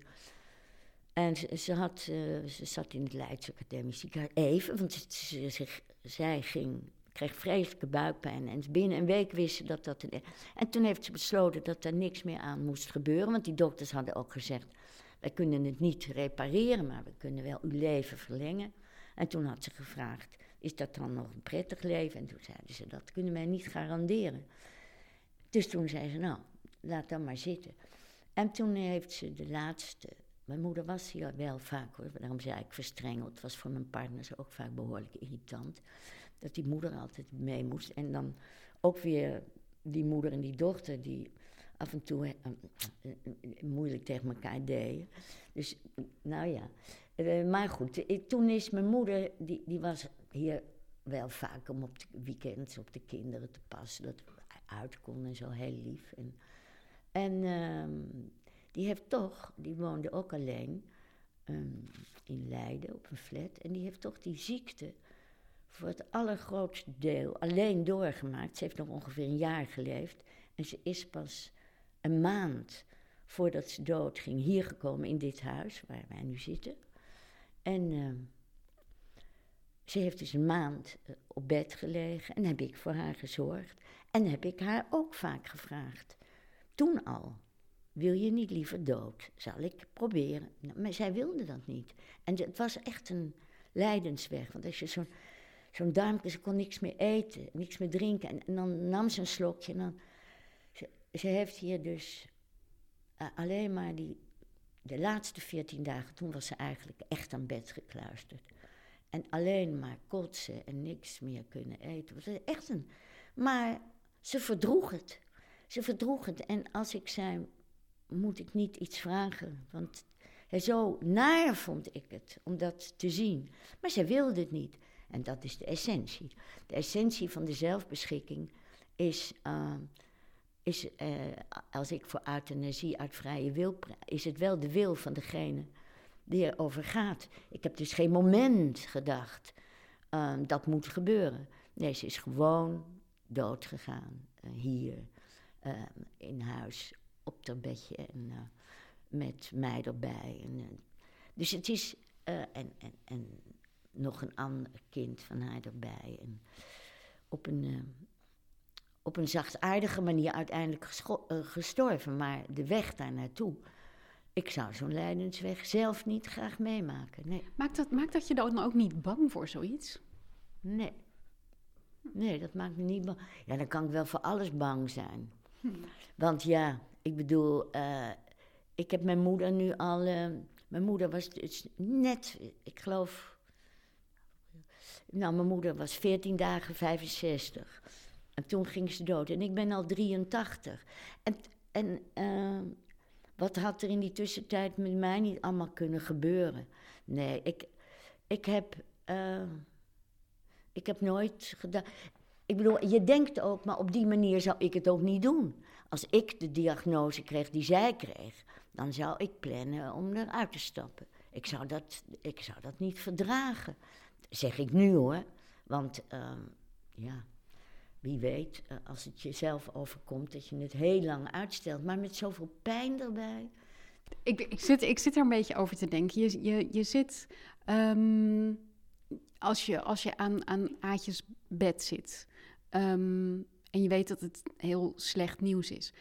En ze, had, ze zat in het Leidse Academisch Ziekenhuis, even, want ze, ze, zij ging kreeg vreselijke buikpijn. En binnen een week wist ze dat dat... Een... En toen heeft ze besloten dat er niks meer aan moest gebeuren. Want die dokters hadden ook gezegd... wij kunnen het niet repareren, maar we kunnen wel uw leven verlengen. En toen had ze gevraagd, is dat dan nog een prettig leven? En toen zeiden ze, dat kunnen wij niet garanderen. Dus toen zei ze, nou, laat dan maar zitten. En toen heeft ze de laatste... Mijn moeder was hier wel vaak hoor, daarom zei ik verstrengeld. Het was voor mijn partners ook vaak behoorlijk irritant dat die moeder altijd mee moest. En dan ook weer die moeder en die dochter die af en toe uh, uh, moeilijk tegen elkaar deden. Dus, nou ja. Uh, maar goed, toen is mijn moeder, die, die was hier wel vaak om op de weekends op de kinderen te passen. Dat uit kon en zo, heel lief. En, en ehm, die heeft toch, die woonde ook alleen um, in Leiden op een flat. En die heeft toch die ziekte voor het allergrootste deel alleen doorgemaakt. Ze heeft nog ongeveer een jaar geleefd. En ze is pas een maand voordat ze dood ging hier gekomen in dit huis waar wij nu zitten. En uh, ze heeft dus een maand uh, op bed gelegen en heb ik voor haar gezorgd. En heb ik haar ook vaak gevraagd. Toen al. Wil je niet liever dood? Zal ik proberen? Nou, maar zij wilde dat niet. En het was echt een lijdensweg. Want als je zo'n zo'n duimpje, ze kon niks meer eten, niks meer drinken. En, dan nam ze een slokje en dan... Ze, ze heeft hier dus uh, alleen maar die... De laatste veertien dagen, toen was ze eigenlijk echt aan bed gekluisterd. En alleen maar kotsen en niks meer kunnen eten. Was echt een... Maar ze verdroeg het. Ze verdroeg het. En als ik zei, moet ik niet iets vragen? Want zo naar vond ik het, om dat te zien. Maar ze wilde het niet. En dat is de essentie. De essentie van de zelfbeschikking is, uh, is uh, als ik voor euthanasie uit vrije wil, is het wel de wil van degene die erover gaat. Ik heb dus geen moment gedacht, uh, dat moet gebeuren. Nee, ze is gewoon dood gegaan, uh, hier, in huis, op haar bedje en met mij erbij. En, dus het is, en, en, en nog een ander kind van haar erbij. En op een, op een zachtaardige manier uiteindelijk gestorven. Maar de weg daar naartoe, ik zou zo'n lijdensweg zelf niet graag meemaken. Nee. Maakt, dat, maakt dat je dan ook niet bang voor zoiets? Nee. Nee, dat maakt me niet bang. Ja, dan kan ik wel voor alles bang zijn. Want ja, ik bedoel, uh, ik heb mijn moeder nu al. mijn moeder was dus net, ik geloof nou, mijn moeder was 14 dagen 65. En toen ging ze dood. En ik ben al 83. En, en uh, wat had er in die tussentijd met mij niet allemaal kunnen gebeuren? Nee, ik, ik, heb, ik heb nooit gedaan. Ik bedoel, je denkt ook, maar op die manier zou ik het ook niet doen. Als ik de diagnose kreeg die zij kreeg, dan zou ik plannen om eruit te stappen. Ik zou dat, ik zou dat niet verdragen. Zeg ik nu hoor. Want uh, ja, wie weet, uh, als het jezelf overkomt, dat je het heel lang uitstelt. Maar met zoveel pijn erbij. Ik, ik, zit, ik zit er een beetje over te denken. Je, je, je zit. Um, als je, als je aan, aan Aatjes bed zit. Um, en je weet dat het heel slecht nieuws is.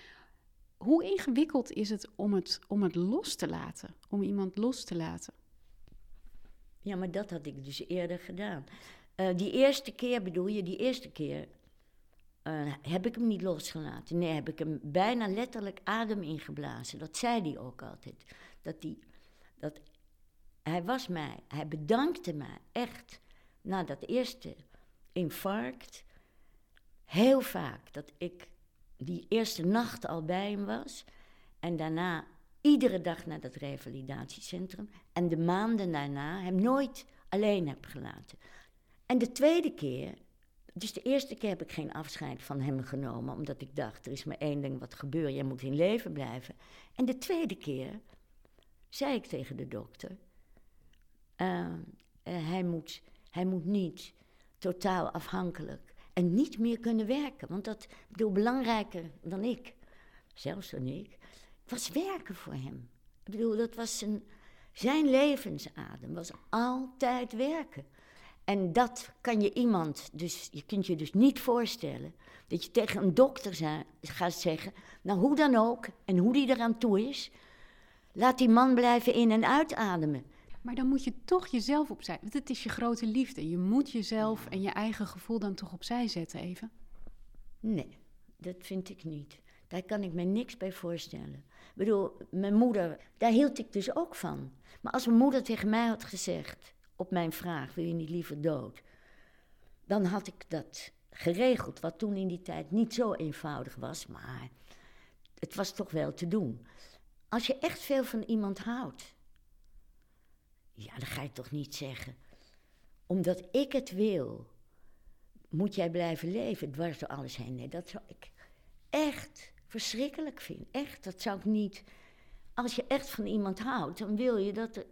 Hoe ingewikkeld is het om het, om het los te laten? Om iemand los te laten? Ja, maar dat had ik dus eerder gedaan. Uh, die eerste keer bedoel je, die eerste keer uh, heb ik hem niet losgelaten. Nee, heb ik hem bijna letterlijk adem ingeblazen. Dat zei hij ook altijd. Dat hij, dat, hij was mij, hij bedankte mij echt na dat eerste infarct. Heel vaak dat ik die eerste nacht al bij hem was. En daarna iedere dag naar dat revalidatiecentrum. En de maanden daarna hem nooit alleen heb gelaten. En de tweede keer, dus de eerste keer heb ik geen afscheid van hem genomen, omdat ik dacht, er is maar één ding wat gebeurt, jij moet in leven blijven. En de tweede keer zei ik tegen de dokter, uh, uh, hij, moet, hij moet niet totaal afhankelijk en niet meer kunnen werken, want dat bedoel belangrijker dan ik, zelfs dan ik, was werken voor hem. Ik bedoel, dat was zijn, levensadem, was altijd werken. En dat kan je iemand, dus je kunt je dus niet voorstellen dat je tegen een dokter gaat zeggen, nou hoe dan ook en hoe die eraan toe is, laat die man blijven in- en uitademen. Maar dan moet je toch jezelf opzij, want het is je grote liefde. Je moet jezelf en je eigen gevoel dan toch opzij zetten even. Nee, dat vind ik niet. Daar kan ik me niks bij voorstellen. Ik bedoel, mijn moeder, daar hield ik dus ook van. Maar als mijn moeder tegen mij had gezegd, op mijn vraag, wil je niet liever dood? Dan had ik dat geregeld, wat toen in die tijd niet zo eenvoudig was, maar het was toch wel te doen. Als je echt veel van iemand houdt, ja, dan ga je toch niet zeggen, omdat ik het wil, moet jij blijven leven dwars door alles heen. Nee, dat zou ik echt verschrikkelijk vinden. Echt, dat zou ik niet. Als je echt van iemand houdt, dan wil je dat,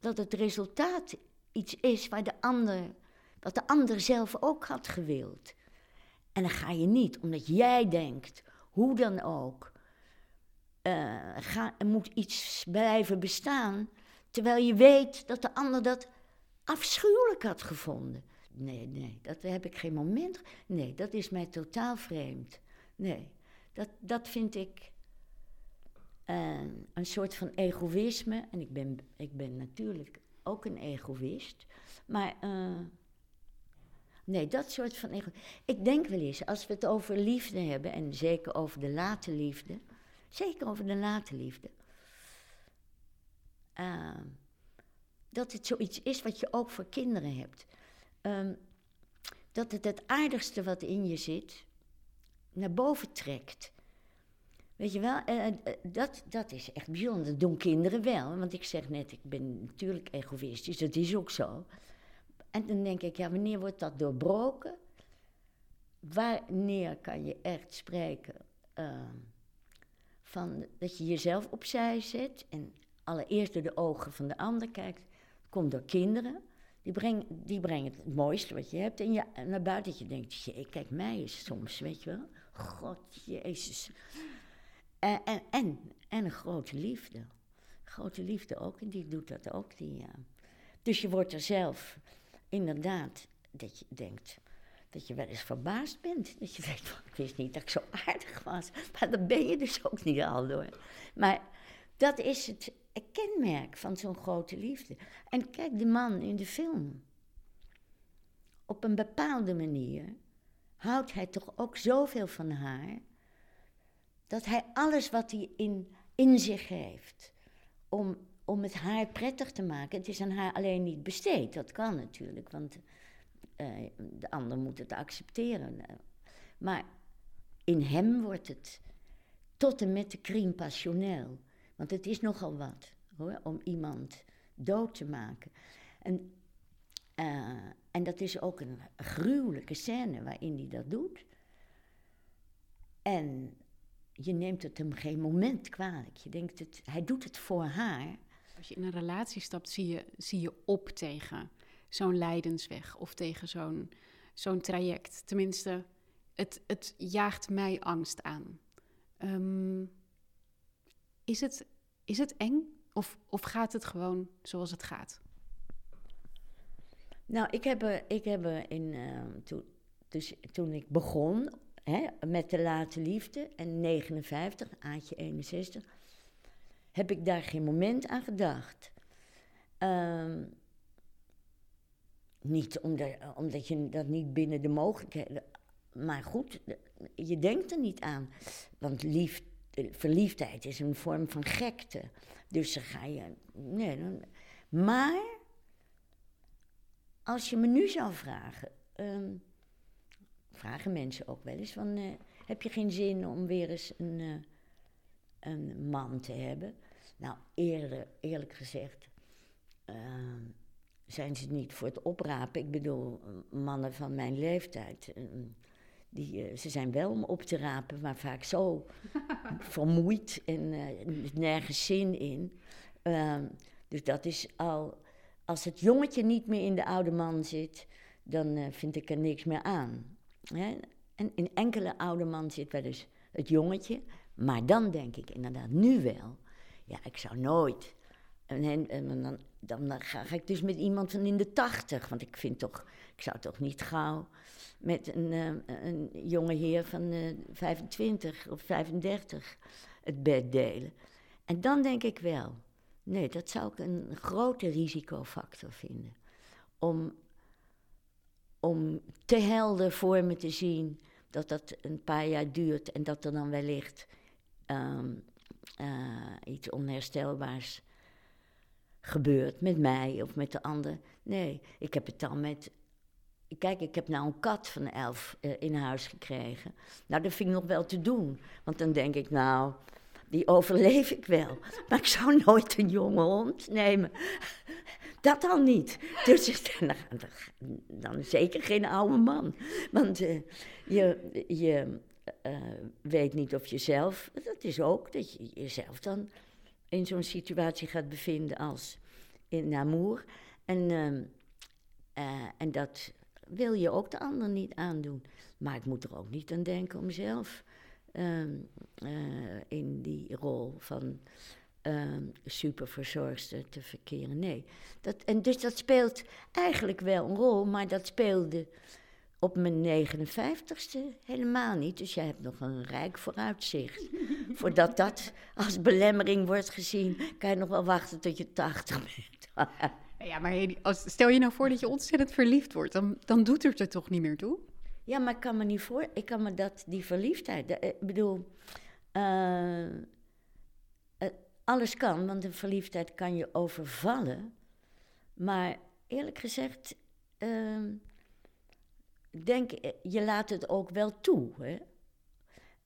dat het resultaat iets is waar de ander, wat de ander zelf ook had gewild. En dan ga je niet, omdat jij denkt, hoe dan ook, uh, ga, moet iets blijven bestaan, terwijl je weet dat de ander dat afschuwelijk had gevonden. Nee, nee, dat heb ik geen moment. Nee, dat is mij totaal vreemd. Nee, dat, dat vind ik uh, een soort van egoïsme. En ik ben, ik ben natuurlijk ook een egoïst. Maar uh, nee, dat soort van ego. Ik denk wel eens, als we het over liefde hebben, en zeker over de late liefde, zeker over de late liefde, uh, dat het zoiets is wat je ook voor kinderen hebt. Um, dat het het aardigste wat in je zit, naar boven trekt. Weet je wel, uh, dat, dat is echt bijzonder. Dat doen kinderen wel. Want ik zeg net, ik ben natuurlijk egoïstisch, dat is ook zo. En dan denk ik, ja, wanneer wordt dat doorbroken? Wanneer kan je echt spreken uh, van dat je jezelf opzij zet en allereerst door de ogen van de ander kijkt? Komt door kinderen. Die, breng, die brengen het mooiste wat je hebt en je, naar buiten. Dat je denkt, jee, kijk mij eens soms, weet je wel. God, Jezus. En, en, en, en een grote liefde. Grote liefde ook, en die doet dat ook. Die. Dus je wordt er zelf inderdaad, dat je denkt, dat je wel eens verbaasd bent. Dat je denkt, ik wist niet dat ik zo aardig was. Maar dat ben je dus ook niet al door. Maar dat is het kenmerk van zo'n grote liefde. En kijk, de man in de film. Op een bepaalde manier houdt hij toch ook zoveel van haar, dat hij alles wat hij in, in zich heeft, om, om het haar prettig te maken, het is aan haar alleen niet besteed. Dat kan natuurlijk, want uh, de ander moet het accepteren. Maar in hem wordt het tot en met de crime passionnel. Want het is nogal wat om iemand dood te maken. En uh, en dat is ook een gruwelijke scène waarin hij dat doet. En je neemt het hem geen moment kwalijk. Je denkt, het, hij doet het voor haar. Als je in een relatie stapt, zie je, zie je op tegen zo'n lijdensweg of tegen zo'n zo'n traject. Tenminste, het, het jaagt mij angst aan. Um, is, het, is het eng of, of gaat het gewoon zoals het gaat? Nou, ik heb er, ik heb er in, uh, toen, dus toen ik begon hè, met de late liefde, en 59, Aatje 61, heb ik daar geen moment aan gedacht. Um, niet omdat, omdat je dat niet binnen de mogelijkheden. Maar goed, je denkt er niet aan. Want lief, verliefdheid is een vorm van gekte. Dus dan ga je. Nee, maar als je me nu zou vragen, um, vragen mensen ook wel eens van, uh, heb je geen zin om weer eens een, uh, een man te hebben. Nou, eerlijk gezegd, ehm, zijn ze niet voor het oprapen. Ik bedoel, mannen van mijn leeftijd. Die, eh, ze zijn wel om op te rapen, maar vaak zo vermoeid en eh, nergens zin in. Ehm, dus dat is al. Als het jongetje niet meer in de oude man zit, dan eh, vind ik er niks meer aan. Hè? En in enkele oude man zit wel eens het jongetje, maar dan denk ik inderdaad nu wel. Ja, ik zou nooit. En, en, en dan, dan ga, ga ik dus met iemand van in de tachtig, want ik vind toch, ik zou toch niet gauw met een, eh, een jonge heer van eh 25 of 35 het bed delen. En dan denk ik wel, nee, dat zou ik een grote risicofactor vinden. Om, om te helder voor me te zien dat dat een paar jaar duurt en dat er dan wellicht ehm, eh, iets onherstelbaars gebeurt met mij of met de ander. Nee, ik heb het dan met. Kijk, ik heb nou een kat van elf eh, in huis gekregen. Nou, dat vind ik nog wel te doen. Want dan denk ik, nou, die overleef ik wel. Maar ik zou nooit een jonge hond nemen. Dat al niet. Dus dan, dan zeker geen oude man. Want eh, je, je eh, weet niet of je zelf... Dat is ook dat je jezelf dan in zo'n situatie gaat bevinden als in Namur. En, ehm, eh, en dat wil je ook de ander niet aandoen. Maar ik moet er ook niet aan denken om zelf ehm, eh, in die rol van ehm, superverzorgster te verkeren. Nee. Dat, en dus dat speelt eigenlijk wel een rol, maar dat speelde op mijn 59ste helemaal niet. Dus jij hebt nog een rijk vooruitzicht. Voordat dat als belemmering wordt gezien, kan je nog wel wachten tot je 80 bent. Ja, maar als, stel je nou voor dat je ontzettend verliefd wordt, dan, dan doet het er toch niet meer toe? Ja, maar ik kan me niet voor. Ik kan me dat, die verliefdheid. de- Ik bedoel, eh, eh, alles kan, want een verliefdheid kan je overvallen. Maar eerlijk gezegd, eh, denk eh, je laat het ook wel toe. Hè?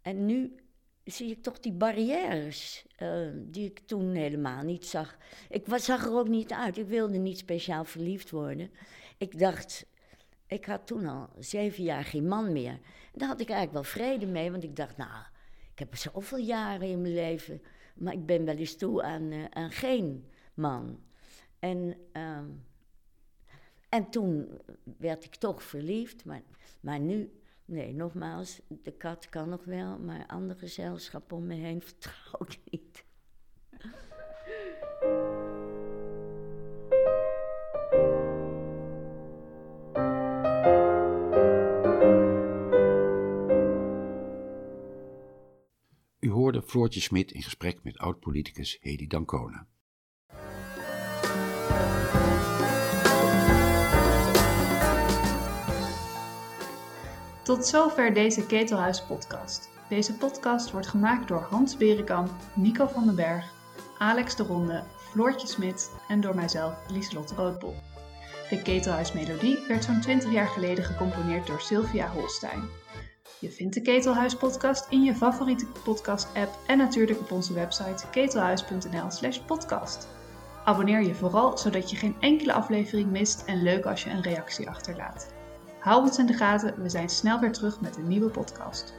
En nu zie ik toch die barrières eh, die ik toen helemaal niet zag. Ik was, zag er ook niet uit. Ik wilde niet speciaal verliefd worden. Ik dacht, ik had toen al zeven jaar geen man meer. Daar had ik eigenlijk wel vrede mee, want ik dacht, nou, ik heb zoveel jaren in mijn leven, maar ik ben wel eens toe aan, eh, aan geen man. En, ehm, en toen werd ik toch verliefd, maar, maar nu, nee, nogmaals, de kat kan nog wel, maar ander gezelschap om me heen vertrouw ik niet. U hoorde Floortje Smit in gesprek met oud-politicus Hedy Dancona. Tot zover deze Ketelhuis podcast. Deze podcast wordt gemaakt door Hans Berenkamp, Nico van den Berg, Alex de Ronde, Floortje Smit en door mijzelf, Lieselot Roodbol. De Ketelhuis melodie werd zo'n 20 jaar geleden gecomponeerd door Sylvia Holstein. Je vindt de Ketelhuis podcast in je favoriete podcast app en natuurlijk op onze website ketelhuis.nl slash podcast. Abonneer je vooral zodat je geen enkele aflevering mist en leuk als je een reactie achterlaat. Hou ons in de gaten, we zijn snel weer terug met een nieuwe podcast.